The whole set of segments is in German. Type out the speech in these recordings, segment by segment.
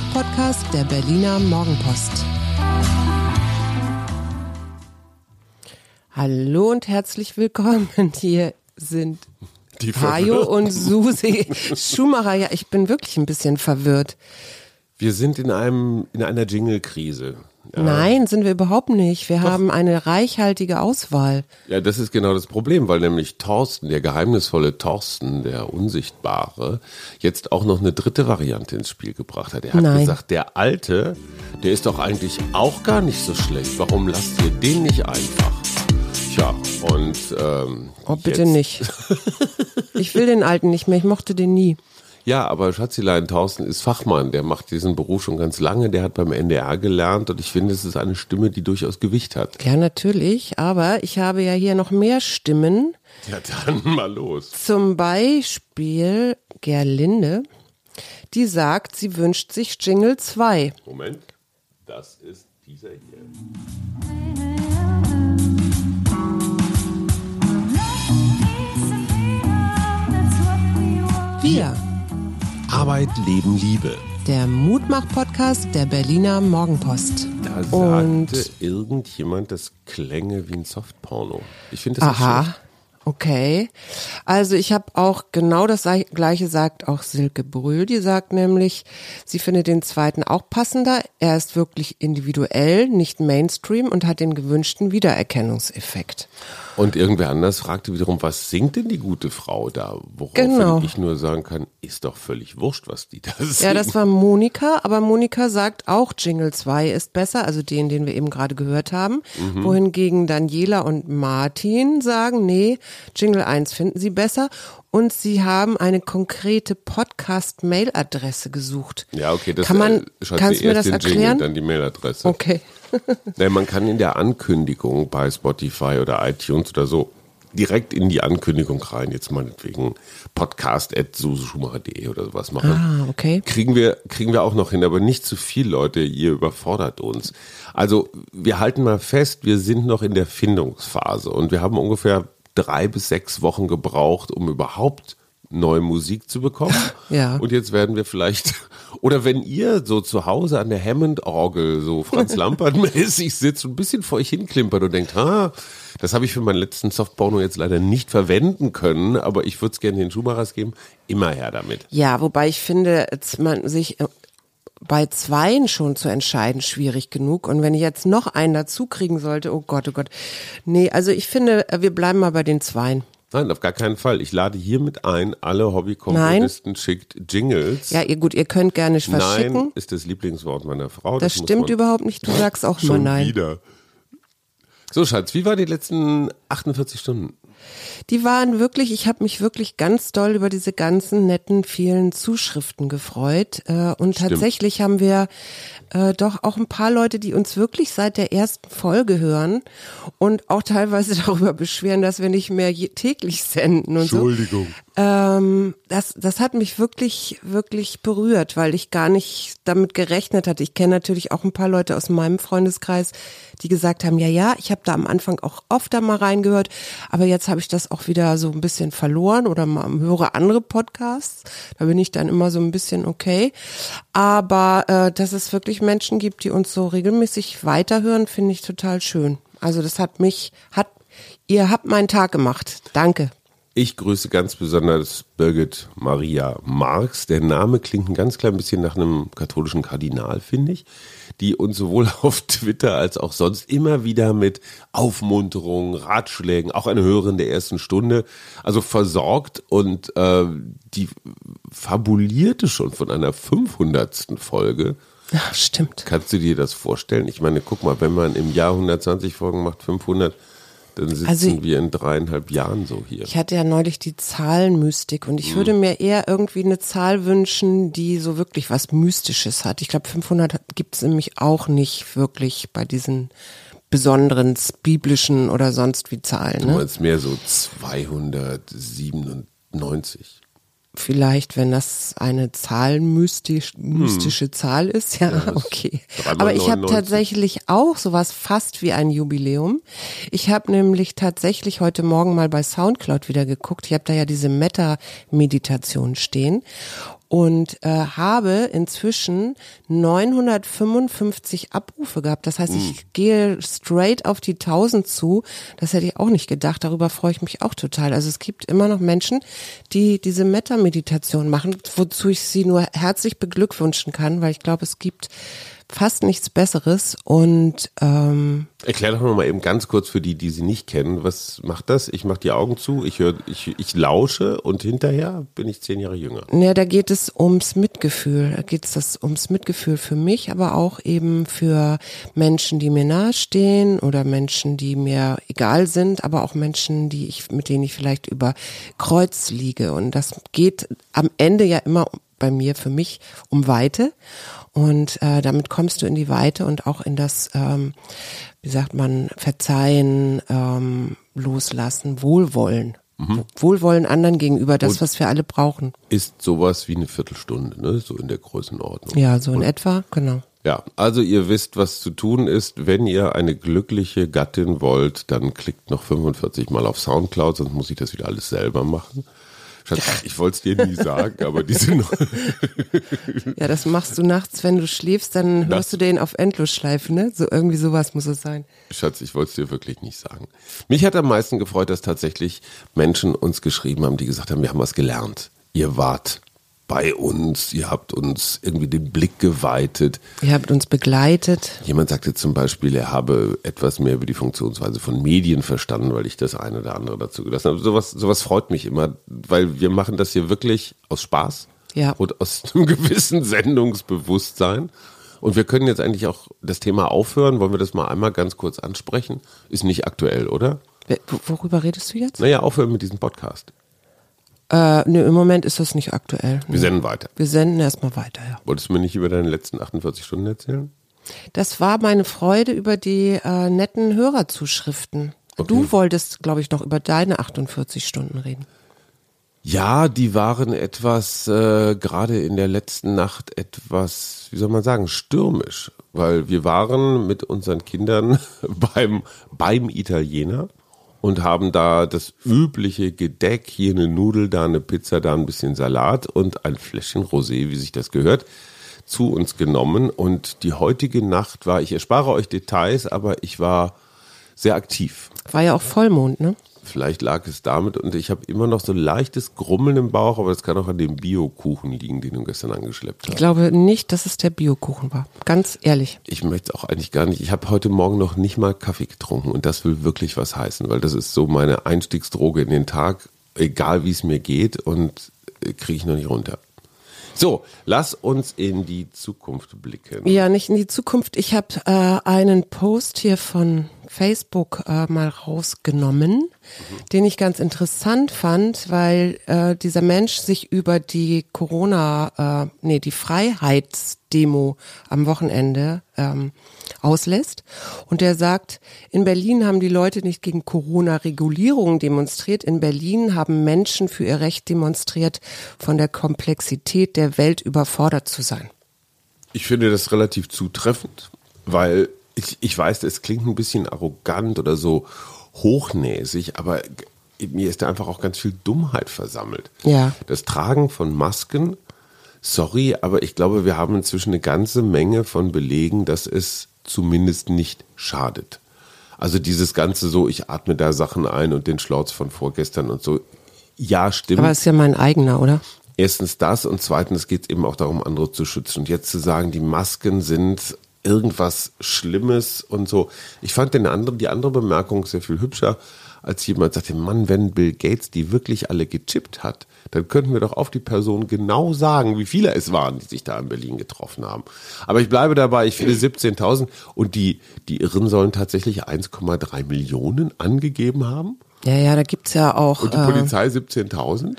Mutmach-Podcast der Berliner Morgenpost. Hallo und herzlich willkommen. Hier sind Die Hajo und Susi Schumacher. Ja, ich bin wirklich ein bisschen verwirrt. Wir sind in einem in einer Jingle-Krise. Ja. Nein, sind wir überhaupt nicht. Wir haben eine reichhaltige Auswahl. Ja, das ist genau das Problem, weil nämlich Thorsten, der geheimnisvolle Thorsten, der Unsichtbare, jetzt auch noch eine dritte Variante ins Spiel gebracht hat. Er hat Nein. gesagt, der Alte, der ist doch eigentlich auch gar nicht so schlecht. Warum lasst ihr den nicht einfach? Tja, und ähm, Oh, bitte jetzt- nicht. Ich will den alten nicht mehr. Ich mochte den nie. Ja, aber Schatzilein Thorsten ist Fachmann, der macht diesen Beruf schon ganz lange, der hat beim NDR gelernt und ich finde, es ist eine Stimme, die durchaus Gewicht hat. Ja, natürlich. Aber ich habe ja hier noch mehr Stimmen. Ja, dann mal los. Zum Beispiel Gerlinde, die sagt, sie wünscht sich Jingle 2. Moment, das ist dieser hier. Wir, Arbeit, Leben, Liebe. der Mutmach-Podcast der Berliner Morgenpost. Da Und- sagte irgendjemand, das klänge wie ein Softporno. Ich finde das nicht Aha. schlecht. Okay. Also ich habe auch genau das gleiche sagt auch Silke Brühl. Die sagt nämlich, sie findet den zweiten auch passender. Er ist wirklich individuell, nicht Mainstream und hat den gewünschten Wiedererkennungseffekt. Und irgendwer anders fragte wiederum, was singt denn die gute Frau da? Woraufhin Genau. ich nur sagen kann, ist doch völlig wurscht, was die da singt. Ja, das war Monika, aber Monika sagt auch Jingle 2 ist besser, also den, den wir eben gerade gehört haben. Mhm. Wohingegen Daniela und Martin sagen, nee, Jingle 1 finden sie besser. Und sie haben eine konkrete Podcast-Mail-Adresse gesucht. ja, okay, das Kann man, äh, kannst du mir das den Jingle, erklären? dann die Mailadresse. Okay. Nee, man kann in der Ankündigung bei Spotify oder iTunes oder so direkt in die Ankündigung rein, jetzt meinetwegen podcast.suseschumacher.de oder sowas machen. Ah, okay. Kriegen wir, kriegen wir auch noch hin, aber nicht zu viel, Leute, ihr überfordert uns. Also, wir halten mal fest, wir sind noch in der Findungsphase und wir haben ungefähr drei bis sechs Wochen gebraucht, um überhaupt neue Musik zu bekommen. Ja. Und jetzt werden wir vielleicht, oder wenn ihr so zu Hause an der Hammond-Orgel so Franz Lampert-mäßig sitzt und ein bisschen vor euch hinklimpert und denkt, ha, das habe ich für meinen letzten Softporno jetzt leider nicht verwenden können, aber ich würde es gerne den Schumachers geben, immer her damit. Ja, wobei ich finde, jetzt man sich äh, bei zweien schon zu entscheiden schwierig genug. Und wenn ich jetzt noch einen dazu kriegen sollte, oh Gott, oh Gott. Nee, also ich finde, äh, wir bleiben mal bei den zweien. Nein, auf gar keinen Fall. Ich lade hiermit ein, alle Hobbykomponisten schickt Jingles. Ja, ihr gut, ihr könnt gerne verschicken. Nein ist das Lieblingswort meiner Frau. das muss stimmt überhaupt nicht. Du sagst auch immer schon nein. wieder. So, Schatz, wie waren die letzten 48 Stunden? Die waren wirklich, ich habe mich wirklich ganz doll über diese ganzen netten, vielen Zuschriften gefreut. Äh, und tatsächlich haben wir äh, doch auch ein paar Leute, die uns wirklich seit der ersten Folge hören und auch teilweise darüber beschweren, dass wir nicht mehr täglich senden und so. Ähm, das, das hat mich wirklich, wirklich berührt, weil ich gar nicht damit gerechnet hatte. Ich kenne natürlich auch ein paar Leute aus meinem Freundeskreis, die gesagt haben, ja, ja, ich habe da am Anfang auch oft da mal reingehört, aber jetzt habe ich das auch wieder so ein bisschen verloren oder mal höre andere Podcasts. Da bin ich dann immer so ein bisschen okay. Aber äh, dass es wirklich Menschen gibt, die uns so regelmäßig weiterhören, finde ich total schön. Also das hat mich, hat, ihr habt meinen Tag gemacht. Danke. Ich grüße ganz besonders Birgit Maria Marx. Der Name klingt ein ganz klein bisschen nach einem katholischen Kardinal, finde ich, die uns sowohl auf Twitter als auch sonst immer wieder mit Aufmunterungen, Ratschlägen, auch eine Hörerin der ersten Stunde, also versorgt und äh, die fabulierte schon von einer 500. Folge. Ja, stimmt. Kannst du dir das vorstellen? Ich meine, guck mal, wenn man im Jahr 120 Folgen macht, 500, dann sitzen Also- wir in dreieinhalb Jahren so hier. Ich hatte ja neulich die Zahlenmystik und ich würde mir eher irgendwie eine Zahl wünschen, die so wirklich was Mystisches hat. Ich glaube, 500 gibt es nämlich auch nicht wirklich bei diesen besonderen biblischen oder sonst wie Zahlen. Du Ne? meinst mehr so 297. Vielleicht, wenn das eine Zahl mystisch, mystische Zahl ist, ja, okay. dreimal Aber ich habe 99. tatsächlich auch sowas fast wie ein Jubiläum. Ich habe nämlich tatsächlich heute Morgen mal bei Soundcloud wieder geguckt. Ich habe da ja diese Meta-Meditation stehen. Und äh, habe inzwischen 955 Abrufe gehabt. Das heißt, ich gehe straight auf die 1000 zu. Das hätte ich auch nicht gedacht. Darüber freue ich mich auch total. Also es gibt immer noch Menschen, die diese Metta-Meditation machen, wozu ich sie nur herzlich beglückwünschen kann, weil ich glaube, es gibt fast nichts Besseres und ähm, Erklär doch mal eben ganz kurz für die, die sie nicht kennen, was macht das? Ich mache die Augen zu, ich höre, ich, ich lausche und hinterher bin ich zehn Jahre jünger. Ja, da geht es ums Mitgefühl. Da geht es ums Mitgefühl für mich, aber auch eben für Menschen, die mir nahestehen oder Menschen, die mir egal sind, aber auch Menschen, die ich, mit denen ich vielleicht über Kreuz liege. Und das geht am Ende ja immer bei mir für mich um Weite. Und äh, damit kommst du in die Weite und auch in das, ähm, wie sagt man, Verzeihen, ähm, Loslassen, Wohlwollen. Wohlwollen anderen gegenüber, das, Und- was wir alle brauchen. Ist sowas wie eine Viertelstunde, ne? So in der Größenordnung. Ja, so in etwa, genau. Ja, also ihr wisst, was zu tun ist. Wenn ihr eine glückliche Gattin wollt, dann klickt noch 45 Mal auf Soundcloud, sonst muss ich das wieder alles selber machen. Schatz, ich wollte es dir nie sagen, aber diese noch, Ja, das machst du nachts, wenn du schläfst, dann hörst Das- du den auf Endlosschleife, ne? So irgendwie sowas muss es sein. Schatz, ich wollte es dir wirklich nicht sagen. Mich hat am meisten gefreut, dass tatsächlich Menschen uns geschrieben haben, die gesagt haben, wir haben was gelernt. Ihr wart bei uns, ihr habt uns irgendwie den Blick geweitet. Ihr habt uns begleitet. Jemand sagte zum Beispiel, er habe etwas mehr über die Funktionsweise von Medien verstanden, weil ich das eine oder andere dazu gelassen habe. Sowas, sowas freut mich immer, weil wir machen das hier wirklich aus Spaß Ja. und aus einem gewissen Sendungsbewusstsein. Und wir können jetzt eigentlich auch das Thema aufhören. Wollen wir das mal einmal ganz kurz ansprechen? Ist nicht aktuell, oder? Worüber redest du jetzt? Naja, aufhören mit diesem Podcast. Äh, nö, im Moment ist das nicht aktuell. Wir senden weiter. Wir senden erstmal weiter, ja. Wolltest du mir nicht über deine letzten 48 Stunden erzählen? Das war meine Freude über die äh, netten Hörerzuschriften. Du wolltest, glaube ich, noch über deine 48 Stunden reden. Ja, die waren etwas, äh, gerade in der letzten Nacht etwas, wie soll man sagen, stürmisch. Weil wir waren mit unseren Kindern beim, beim Italiener und haben da das übliche Gedeck, hier eine Nudel, da eine Pizza, da ein bisschen Salat und ein Fläschchen Rosé, wie sich das gehört, zu uns genommen. Und die heutige Nacht war, ich erspare euch Details, aber ich war sehr aktiv. War ja auch Vollmond, ne? Vielleicht lag es damit und ich habe immer noch so leichtes Grummeln im Bauch, aber das kann auch an dem Bio-Kuchen liegen, den du gestern angeschleppt Ich hast. glaube nicht, dass es der Biokuchen war. Ganz ehrlich. Ich möchte es auch eigentlich gar nicht. Ich habe heute Morgen noch nicht mal Kaffee getrunken und das will wirklich was heißen, weil das ist so meine Einstiegsdroge in den Tag, egal wie es mir geht und äh, kriege ich noch nicht runter. So, lass uns in die Zukunft blicken. Ja, nicht in die Zukunft. Ich habe äh, einen Post hier von Facebook äh, mal rausgenommen, den ich ganz interessant fand, weil äh, dieser Mensch sich über die Corona, äh, nee, die Freiheitsdemo am Wochenende ähm, auslässt. Und der sagt, in Berlin haben die Leute nicht gegen Corona-Regulierungen demonstriert, in Berlin haben Menschen für ihr Recht demonstriert, von der Komplexität der Welt überfordert zu sein. Ich finde das relativ zutreffend, weil ich, ich weiß, es klingt ein bisschen arrogant oder so hochnäsig, aber mir ist da einfach auch ganz viel Dummheit versammelt. Ja. Das Tragen von Masken, sorry, aber ich glaube, wir haben inzwischen eine ganze Menge von Belegen, dass es zumindest nicht schadet. Also dieses ganze so, ich atme da Sachen ein und den Schlauz von vorgestern und so. Ja, stimmt. Aber ist ja mein eigener, oder? Erstens das und zweitens geht es eben auch darum, andere zu schützen. Und jetzt zu sagen, die Masken sind irgendwas Schlimmes und so. Ich fand den anderen, die andere Bemerkung sehr viel hübscher, als jemand sagte, Mann, wenn Bill Gates die wirklich alle gechippt hat, dann könnten wir doch auf die Person genau sagen, wie viele es waren, die sich da in Berlin getroffen haben. Aber ich bleibe dabei, ich finde 17.000 und die, die Irren sollen tatsächlich 1,3 Millionen angegeben haben. Ja, ja, da gibt's ja auch. Und die äh, Polizei 17.000?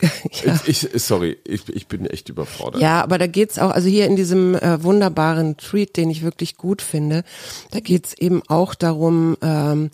ja. Ich, sorry, ich, ich bin echt überfordert. Ja, aber da geht's auch, also hier in diesem äh, wunderbaren Tweet, den ich wirklich gut finde, da geht's eben auch darum, ähm,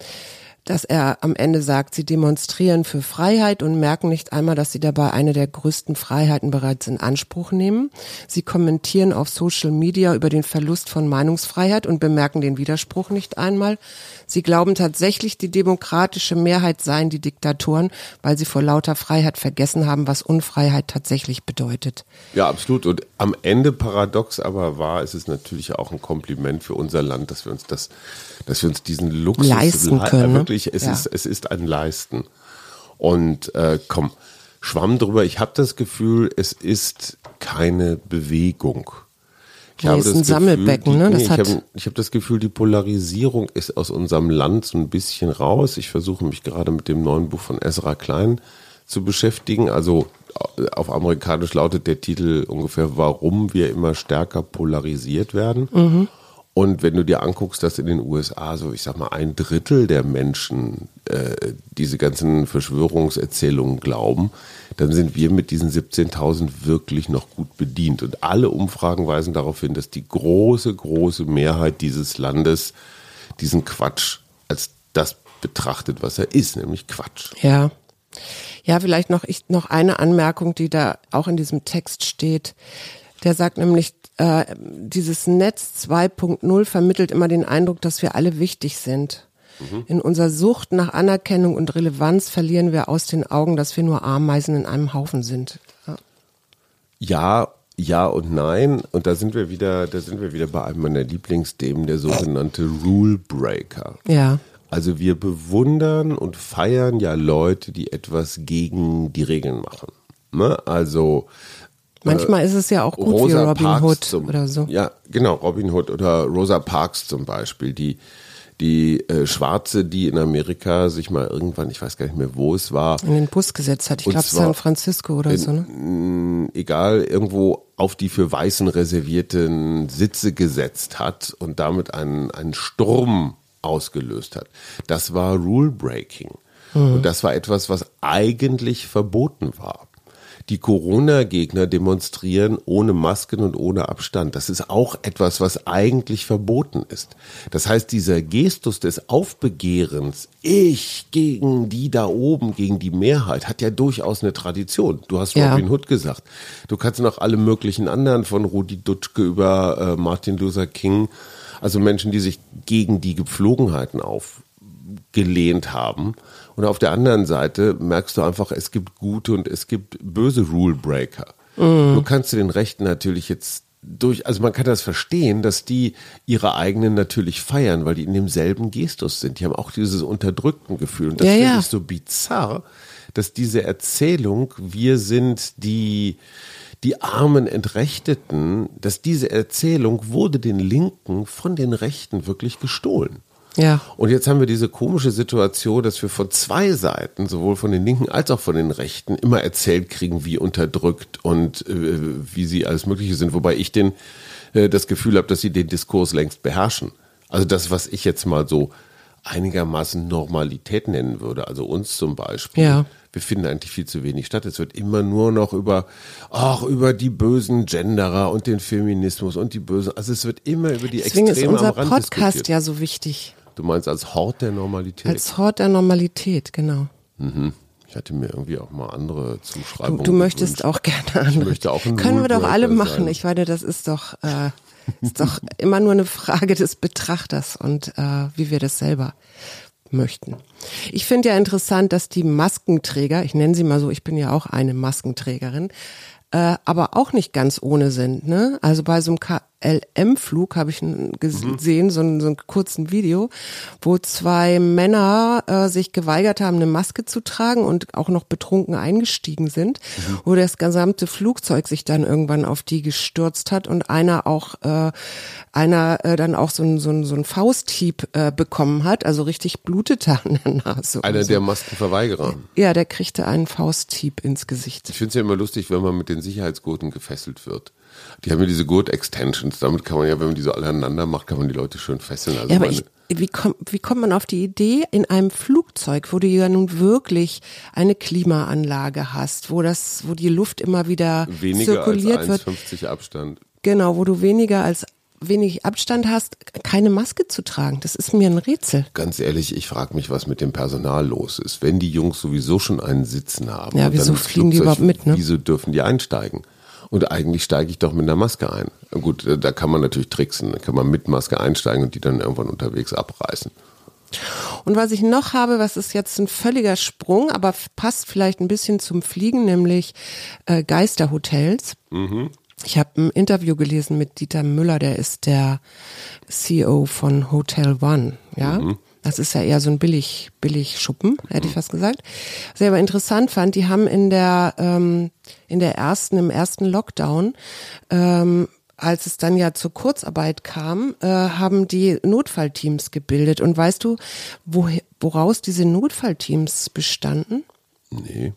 dass er am Ende sagt, sie demonstrieren für Freiheit und merken nicht einmal, dass sie dabei eine der größten Freiheiten bereits in Anspruch nehmen. Sie kommentieren auf Social Media über den Verlust von Meinungsfreiheit und bemerken den Widerspruch nicht einmal. Sie glauben tatsächlich, die demokratische Mehrheit seien die Diktatoren, weil sie vor lauter Freiheit vergessen haben, was Unfreiheit tatsächlich bedeutet. Ja, absolut. Und am Ende paradox aber war, ist es natürlich auch ein Kompliment für unser Land, dass wir uns das, dass wir uns diesen Luxus leisten können. Ne? Wirklich, es ja. ist, es ist ein Leisten. Und äh, komm, schwamm drüber. Ich habe das Gefühl, es ist keine Bewegung. Ich nee, habe ist das ein Gefühl, Sammelbecken, die, ne? Das ich habe hab das Gefühl, die Polarisierung ist aus unserem Land so ein bisschen raus. Ich versuche mich gerade mit dem neuen Buch von Ezra Klein zu beschäftigen. Also auf amerikanisch lautet der Titel ungefähr, warum wir immer stärker polarisiert werden. Mhm. Und wenn du dir anguckst, dass in den USA so, ich sag mal, ein Drittel der Menschen äh, diese ganzen Verschwörungserzählungen glauben, dann sind wir mit diesen 17.000 wirklich noch gut bedient. Und alle Umfragen weisen darauf hin, dass die große, große Mehrheit dieses Landes diesen Quatsch als das betrachtet, was er ist, nämlich Quatsch. Ja. Ja, vielleicht noch, ich, noch eine Anmerkung, die da auch in diesem Text steht. Der sagt nämlich, äh, dieses Netz 2.0 vermittelt immer den Eindruck, dass wir alle wichtig sind. Mhm. In unserer Sucht nach Anerkennung und Relevanz verlieren wir aus den Augen, dass wir nur Ameisen in einem Haufen sind. Ja, ja, ja und nein. Und da sind wir wieder, da sind wir wieder bei einem meiner Lieblingsthemen, der sogenannte Rule Breaker. Ja. Also wir bewundern und feiern ja Leute, die etwas gegen die Regeln machen. Ne? Also Manchmal ist es ja auch gut Rosa wie Robin Parks Hood zum, oder so. Ja, genau, Robin Hood oder Rosa Parks zum Beispiel, die die äh, Schwarze, die in Amerika sich mal irgendwann, ich weiß gar nicht mehr, wo es war. In den Bus gesetzt hat. Ich glaube San Francisco oder in, so, ne? Egal, irgendwo auf die für Weißen reservierten Sitze gesetzt hat und damit einen, einen Sturm ausgelöst hat. Das war Rule Breaking. Mhm. Und das war etwas, was eigentlich verboten war. Die Corona-Gegner demonstrieren ohne Masken und ohne Abstand. Das ist auch etwas, was eigentlich verboten ist. Das heißt, dieser Gestus des Aufbegehrens, ich gegen die da oben, gegen die Mehrheit, hat ja durchaus eine Tradition. Du hast ja. Robin Hood gesagt. Du kannst noch alle möglichen anderen von Rudi Dutschke über äh, Martin Luther King, also Menschen, die sich gegen die Gepflogenheiten aufgelehnt haben. Und auf der anderen Seite merkst du einfach, es gibt gute und es gibt böse Rule Breaker. Mhm. Du kannst den Rechten natürlich jetzt durch, also man kann das verstehen, dass die ihre eigenen natürlich feiern, weil die in demselben Gestus sind. Die haben auch dieses unterdrückten Gefühl. Und das ja, finde ja. ich so bizarr, dass diese Erzählung, wir sind die, die armen Entrechteten, dass diese Erzählung wurde den Linken von den Rechten wirklich gestohlen. Ja. Und jetzt haben wir diese komische Situation, dass wir von zwei Seiten, sowohl von den Linken als auch von den Rechten, immer erzählt kriegen, wie unterdrückt und äh, wie sie alles Mögliche sind. Wobei ich den, äh, das Gefühl habe, dass sie den Diskurs längst beherrschen. Also das, was ich jetzt mal so einigermaßen Normalität nennen würde, also uns zum Beispiel. Ja. Wir finden eigentlich viel zu wenig statt. Es wird immer nur noch über, ach, über die bösen Genderer und den Feminismus und die bösen, also es wird immer über die Deswegen Extreme ist unser Podcast ja so wichtig. Du meinst als Hort der Normalität? Als Hort der Normalität, genau. Mhm. Ich hatte mir irgendwie auch mal andere Zuschreibungen. Du, du möchtest auch gerne andere. Ich möchte auch ein Können wir doch alle machen. sein. Ich meine, das ist doch, äh, ist doch immer nur eine Frage des Betrachters und äh, wie wir das selber möchten. Ich finde ja interessant, dass die Maskenträger, ich nenne sie mal so, ich bin ja auch eine Maskenträgerin, äh, aber auch nicht ganz ohne sind. Ne? Also bei so einem KLM-Flug habe ich n- gesehen, so, einen, so einen kurzen Video, wo zwei Männer äh, sich geweigert haben, eine Maske zu tragen und auch noch betrunken eingestiegen sind, wo das gesamte Flugzeug sich dann irgendwann auf die gestürzt hat und einer auch äh, einer äh, dann auch so ein, so ein, so ein Fausthieb äh, bekommen hat, also richtig blutete an der Nase. Einer so. der Maskenverweigerer. ja, der kriegte einen Fausthieb ins Gesicht. Ich finde es ja immer lustig, wenn man mit den Sicherheitsgurten gefesselt wird. Die haben ja diese Gurt-Extensions. Damit kann man ja, wenn man die so alle aneinander macht, kann man die Leute schön fesseln. Also Ja, aber ich, wie, komm, wie kommt man auf die Idee, in einem Flugzeug, wo du ja nun wirklich eine Klimaanlage hast, wo das, wo die Luft immer wieder weniger als zirkuliert wird, 1,50 Abstand. genau, wo du weniger als wenig Abstand hast, keine Maske zu tragen. Das ist mir ein Rätsel. Ganz ehrlich, ich frage mich, was mit dem Personal los ist. Wenn die Jungs sowieso schon einen Sitzen haben, ja, wieso fliegen die Flugzeug, überhaupt mit, ne? Wieso dürfen die einsteigen? Und eigentlich steige ich doch mit einer Maske ein. Gut, äh, da kann man natürlich tricksen. Da kann man mit Maske einsteigen und die dann irgendwann unterwegs abreißen. Und was ich noch habe, was ist jetzt ein völliger Sprung, aber passt vielleicht ein bisschen zum Fliegen, nämlich äh, Geisterhotels. Ich habe ein Interview gelesen mit Dieter Müller, der ist der CEO von Hotel One, ja. Das ist ja eher so ein billig, billig Schuppen, hätte ich fast gesagt. Was ich aber interessant fand, die haben in der, ähm, in der ersten, im ersten Lockdown, ähm, als es dann ja zur Kurzarbeit kam, äh, haben die Notfallteams gebildet. Und weißt du, wo, woraus diese Notfallteams bestanden? Nee.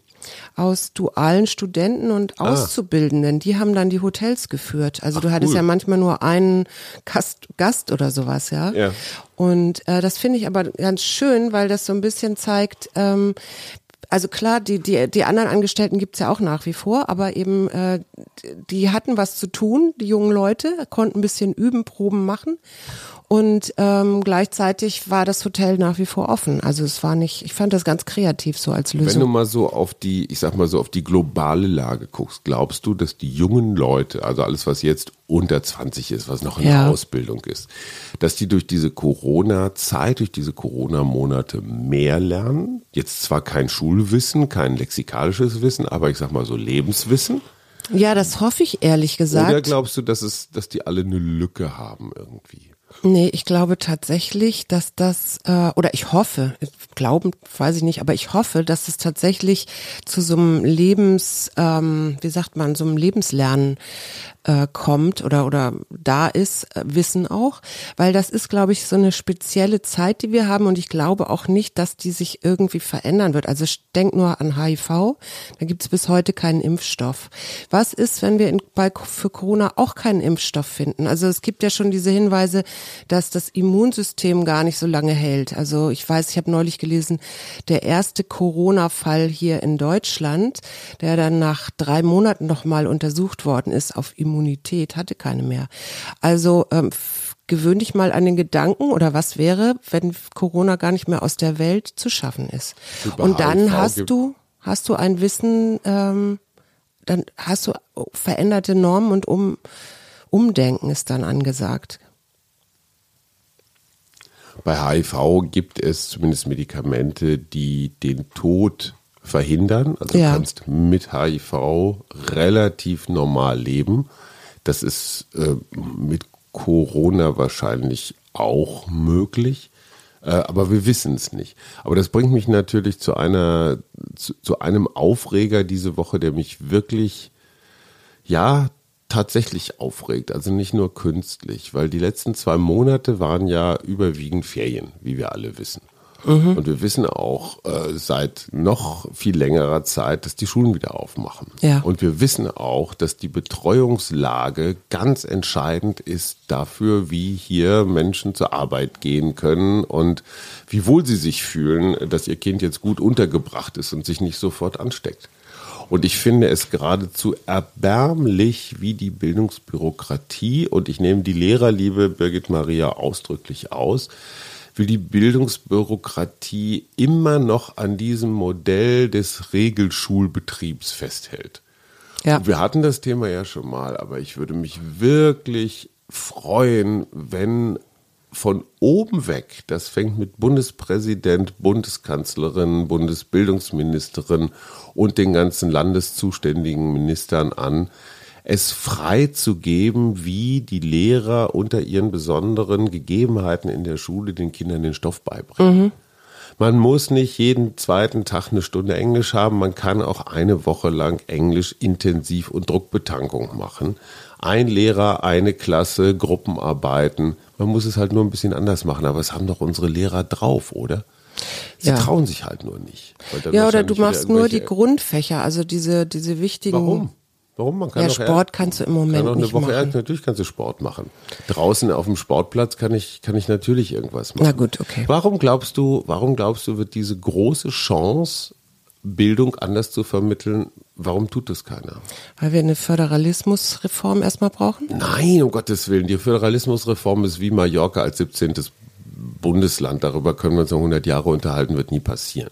Aus dualen Studenten und Auszubildenden. Die haben dann die Hotels geführt. Also Ach, du hattest cool. ja manchmal nur einen Gast, Gast oder sowas, ja. Ja. Und äh, das finde ich aber ganz schön, weil das so ein bisschen zeigt, ähm, also klar, die, die, die anderen Angestellten gibt's ja auch nach wie vor, aber eben äh, die hatten was zu tun, die jungen Leute, konnten ein bisschen üben, Proben machen. Und ähm, gleichzeitig war das Hotel nach wie vor offen. Also es war nicht, ich fand das ganz kreativ so als Wenn du Lösung. mal so auf die, ich sag mal so auf die globale Lage guckst, glaubst du, dass die jungen Leute, also alles, was jetzt unter 20 ist, was noch in Ja. der Ausbildung ist, dass die durch diese Corona-Zeit, durch diese Corona-Monate mehr lernen? Jetzt zwar kein Schulwissen, kein lexikalisches Wissen, aber ich sag mal so Lebenswissen. Ja, das hoffe ich ehrlich gesagt. Oder glaubst du, dass es, dass die alle eine Lücke haben irgendwie? Nee, ich glaube tatsächlich, dass das, äh, oder ich hoffe, glauben, weiß ich nicht, aber ich hoffe, dass es tatsächlich zu so einem Lebens, ähm, wie sagt man, so einem Lebenslernen äh, kommt oder oder da ist, äh, Wissen auch, weil das ist, glaube ich, so eine spezielle Zeit, die wir haben und ich glaube auch nicht, dass die sich irgendwie verändern wird. Also denk nur an HIV, da gibt es bis heute keinen Impfstoff. Was ist, wenn wir in, bei, für Corona auch keinen Impfstoff finden? Also es gibt ja schon diese Hinweise, dass das Immunsystem gar nicht so lange hält. Also ich weiß, ich habe neulich gelesen, der erste Corona-Fall hier in Deutschland, der dann nach drei Monaten nochmal untersucht worden ist auf Immunität, hatte keine mehr. Also ähm, gewöhn dich mal an den Gedanken oder was wäre, wenn Corona gar nicht mehr aus der Welt zu schaffen ist. Über Und dann hast du, hast du ein Wissen, ähm, dann hast du veränderte Normen und um, Umdenken ist dann angesagt. Bei HIV gibt es zumindest Medikamente, die den Tod verhindern. Also Ja. du kannst mit HIV relativ normal leben. Das ist äh, mit Corona wahrscheinlich auch möglich. Äh, aber wir wissen es nicht. Aber das bringt mich natürlich zu einer, zu, zu einem Aufreger diese Woche, der mich wirklich ja, tatsächlich aufregt. Also nicht nur künstlich, weil die letzten zwei Monate waren ja überwiegend Ferien, wie wir alle wissen. Und wir wissen auch äh, seit noch viel längerer Zeit, dass die Schulen wieder aufmachen. Ja. Und wir wissen auch, dass die Betreuungslage ganz entscheidend ist dafür, wie hier Menschen zur Arbeit gehen können und wie wohl sie sich fühlen, dass ihr Kind jetzt gut untergebracht ist und sich nicht sofort ansteckt. Und ich finde es geradezu erbärmlich, wie die Bildungsbürokratie, und ich nehme die Lehrerliebe Birgit Maria ausdrücklich aus, wie die Bildungsbürokratie immer noch an diesem Modell des Regelschulbetriebs festhält. Ja. Wir hatten das Thema ja schon mal, aber ich würde mich wirklich freuen, wenn von oben weg, das fängt mit Bundespräsident, Bundeskanzlerin, Bundesbildungsministerin und den ganzen landeszuständigen Ministern an, es frei zu geben, wie die Lehrer unter ihren besonderen Gegebenheiten in der Schule den Kindern den Stoff beibringen. Man muss nicht jeden zweiten Tag eine Stunde Englisch haben. Man kann auch eine Woche lang Englisch intensiv und Druckbetankung machen. Ein Lehrer, eine Klasse, Gruppenarbeiten. Man muss es halt nur ein bisschen anders machen. Aber es haben doch unsere Lehrer drauf, oder? Sie Ja. trauen sich halt nur nicht. Ja, oder du machst nur die Grundfächer, also diese, diese wichtigen. Warum? Warum? Man kann Ja, Sport kannst du im Moment kann nicht Woche machen. natürlich kannst du Sport machen. Draußen auf dem Sportplatz kann ich, kann ich natürlich irgendwas machen. Na gut, okay. Warum glaubst du, warum glaubst du, wird diese große Chance, Bildung anders zu vermitteln, Warum tut das keiner? Weil wir eine Föderalismusreform erstmal brauchen? Nein, um Gottes Willen. Die Föderalismusreform ist wie Mallorca als 17. Bundesland. Darüber können wir uns noch 100 Jahre unterhalten, wird nie passieren.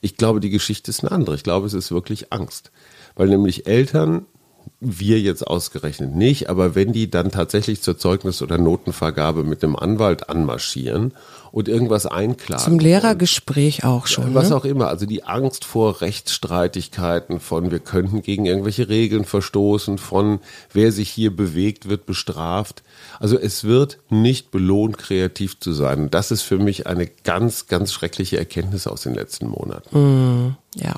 Ich glaube, die Geschichte ist eine andere. Ich glaube, es ist wirklich Angst. Weil nämlich Eltern wir jetzt ausgerechnet nicht, aber wenn die dann tatsächlich zur Zeugnis- oder Notenvergabe mit einem Anwalt anmarschieren und irgendwas einklagen. Zum Lehrergespräch auch schon. Was ne? auch immer. Also die Angst vor Rechtsstreitigkeiten, von wir könnten gegen irgendwelche Regeln verstoßen, von wer sich hier bewegt, wird bestraft. Also es wird nicht belohnt, kreativ zu sein. Das ist für mich eine ganz, ganz schreckliche Erkenntnis aus den letzten Monaten. Ja.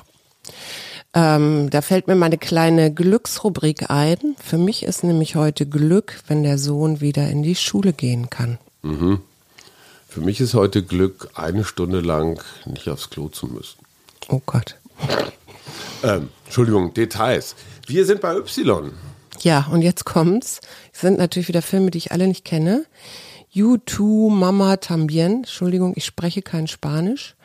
Ähm, da fällt mir meine kleine Glücksrubrik ein. Für mich ist nämlich heute Glück, wenn der Sohn wieder in die Schule gehen kann. Für mich ist heute Glück, eine Stunde lang nicht aufs Klo zu müssen. Oh Gott. Ähm, Entschuldigung, Details. Wir sind bei Y. Ja, und jetzt kommt's. Es sind natürlich wieder Filme, die ich alle nicht kenne. You too, Mama tambien. Entschuldigung, ich spreche kein Spanisch.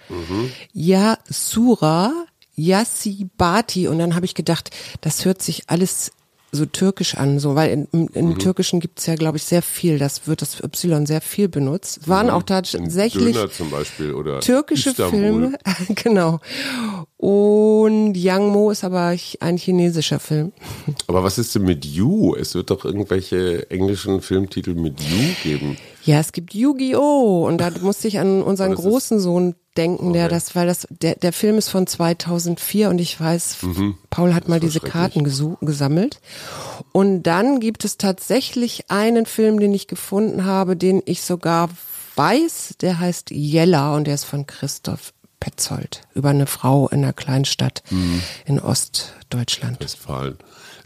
Ja, Sura, Yassibati. Und dann habe ich gedacht, das hört sich alles so türkisch an, so, weil in, im, im Türkischen gibt's ja, glaube ich, sehr viel. Das wird das Y sehr viel benutzt. Waren auch In tatsächlich zum Beispiel oder türkische Istanbul. Filme, genau. Und Yang Mo ist aber ein chinesischer Film. Aber was ist denn mit You? Es wird doch irgendwelche englischen Filmtitel mit You geben. Ja, es gibt Yu-Gi-Oh! Und da musste ich an unseren großen Sohn denken, der Okay. das, weil das, der, der Film ist von 2004 und ich weiß, Paul hat mal diese. Karten gesammelt. Und dann gibt es tatsächlich einen Film, den ich gefunden habe, den ich sogar weiß, der heißt Jella und der ist von Christoph Petzold über eine Frau in einer Kleinstadt Mhm. in Ostdeutschland. Westfalen.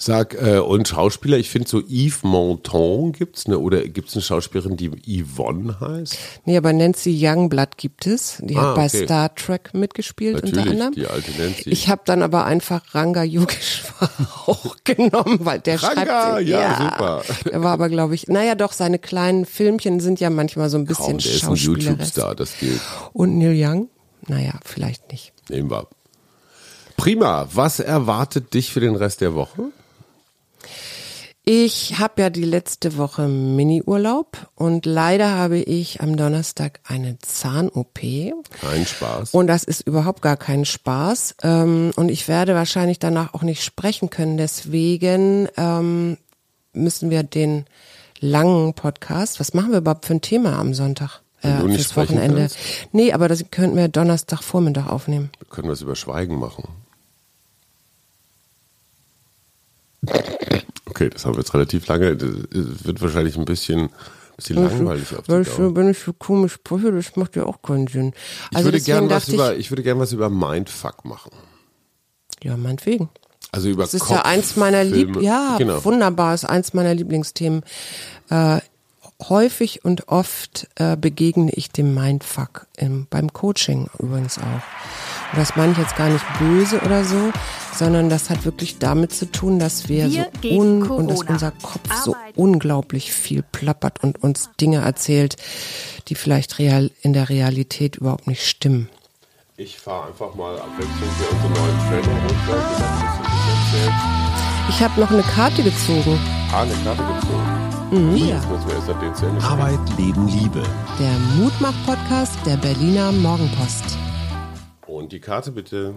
Sag, äh, und Schauspieler, ich finde so Yves Montand gibt's ne, oder gibt's eine Schauspielerin, die Yvonne heißt? Nee, aber Nancy Youngblood gibt es. Die Ah, hat bei okay. Star Trek mitgespielt unter Natürlich, anderem. die alte Nancy. Ich habe dann aber einfach Ranga Yogeshwar auch genommen, weil der Ranga, schreibt. ja, super. Der war aber, glaube ich, naja, doch, seine kleinen Filmchen sind ja manchmal so ein bisschen Kaum, der ist ein. YouTube-Star, das gilt. Und Neil Young? Naja, vielleicht nicht. Nehmen wir. Prima. Was erwartet dich für den Rest der Woche? Ich habe ja die letzte Woche Mini-Urlaub und leider habe ich am Donnerstag eine Zahn-OP. Kein Spaß. Und das ist überhaupt gar kein Spaß. Ähm, und ich werde wahrscheinlich danach auch nicht sprechen können. Deswegen ähm, müssen wir den langen Podcast, was machen wir überhaupt für ein Thema am Sonntag? Äh, Wenn du nicht fürs Wochenende. kannst? Nee, aber das könnten wir Donnerstag Vormittag aufnehmen. Wir können was über Schweigen machen. Okay, das haben wir jetzt relativ lange. Das wird wahrscheinlich ein bisschen, bisschen langweilig auf die ich, Dauer. wenn ich so komisch spreche, das macht ja auch keinen Sinn. Ich Also würde deswegen gerne was dachte über, ich würde gerne was über Mindfuck machen. ich, ja, meinetwegen. Also über Das ist ja eins meiner Lieb, ja, genau. wunderbar, ist eins meiner Lieblingsthemen. Äh, häufig und oft äh, begegne ich dem Mindfuck im, beim Coaching übrigens auch. Und das meine ich jetzt gar nicht böse oder so, sondern das hat wirklich damit zu tun, dass wir, Wir so un und dass unser Kopf so Arbeit. unglaublich viel plappert und uns Dinge erzählt, die vielleicht real in der Realität überhaupt nicht stimmen. Ich fahre einfach mal abwechselnd hier unsere neuen Trailer erzählt. Ich habe noch eine Karte gezogen. Ah, eine Karte gezogen. Mhm, ja. Arbeit, Leben, Liebe. Der Mutmach-Podcast der Berliner Morgenpost. Und die Karte bitte.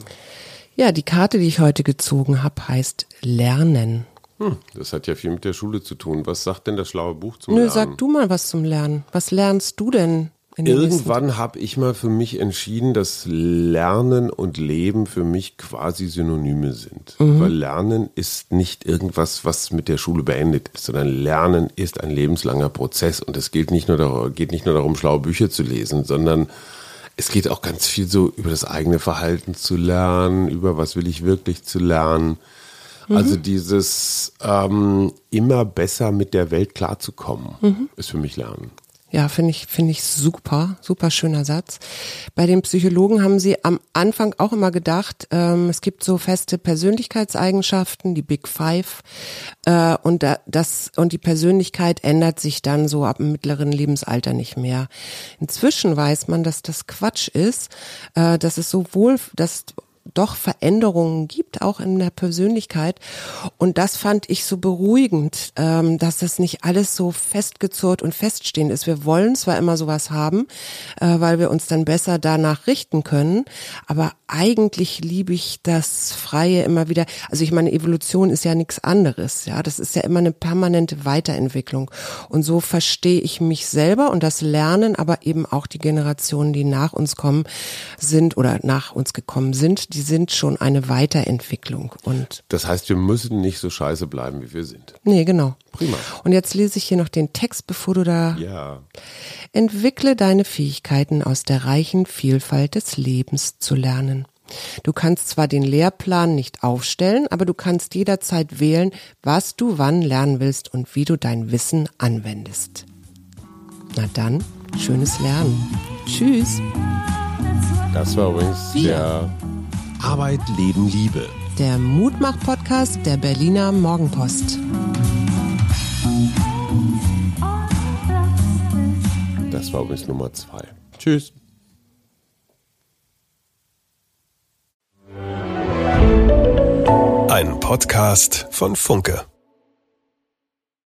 Ja, die Karte, die ich heute gezogen habe, heißt Lernen. Hm, das hat ja viel mit der Schule zu tun. Was sagt denn das schlaue Buch zum Nö, Lernen? sag du mal was zum Lernen. Was lernst du denn? In Irgendwann habe ich mal für mich entschieden, dass Lernen und Leben für mich quasi Synonyme sind. Mhm. Weil Lernen ist nicht irgendwas, was mit der Schule beendet ist, sondern Lernen ist ein lebenslanger Prozess. Und es geht nicht nur darum, geht nicht nur darum, schlaue Bücher zu lesen, sondern es geht auch ganz viel so über das eigene Verhalten zu lernen, über was will ich wirklich zu lernen. Mhm. Also dieses ähm, immer besser mit der Welt klarzukommen, Mhm. ist für mich Lernen. Ja, finde ich, finde ich super, super schöner Satz. Bei den Psychologen haben sie am Anfang auch immer gedacht, ähm, es gibt so feste Persönlichkeitseigenschaften, die Big Five, äh, und da, das, und die Persönlichkeit ändert sich dann so ab dem mittleren Lebensalter nicht mehr. Inzwischen weiß man, dass das Quatsch ist, äh, dass es sowohl, dass doch Veränderungen gibt, auch in der Persönlichkeit. Und das fand ich so beruhigend, ähm, dass das nicht alles so festgezurrt und feststehend ist. Wir wollen zwar immer sowas haben, äh, weil wir uns dann besser danach richten können, aber eigentlich liebe ich das Freie immer wieder. Also ich meine, Evolution ist ja nichts anderes, ja. Das ist ja immer eine permanente Weiterentwicklung. Und so verstehe ich mich selber und das Lernen, aber eben auch die Generationen, die nach uns kommen, sind oder nach uns gekommen sind, die sind schon eine Weiterentwicklung. Und das heißt, wir müssen nicht so scheiße bleiben, wie wir sind. Nee, genau. Prima. Und jetzt lese ich hier noch den Text, bevor du da. Ja. Entwickle deine Fähigkeiten aus der reichen Vielfalt des Lebens zu lernen. Du kannst zwar den Lehrplan nicht aufstellen, aber du kannst jederzeit wählen, was du wann lernen willst und wie du dein Wissen anwendest. Na dann, schönes Lernen. Tschüss. Das war übrigens der Arbeit, Leben, Liebe. Der Mutmach-Podcast der Berliner Morgenpost. Das war übrigens Nummer zwei. Tschüss. Ein Podcast von Funke.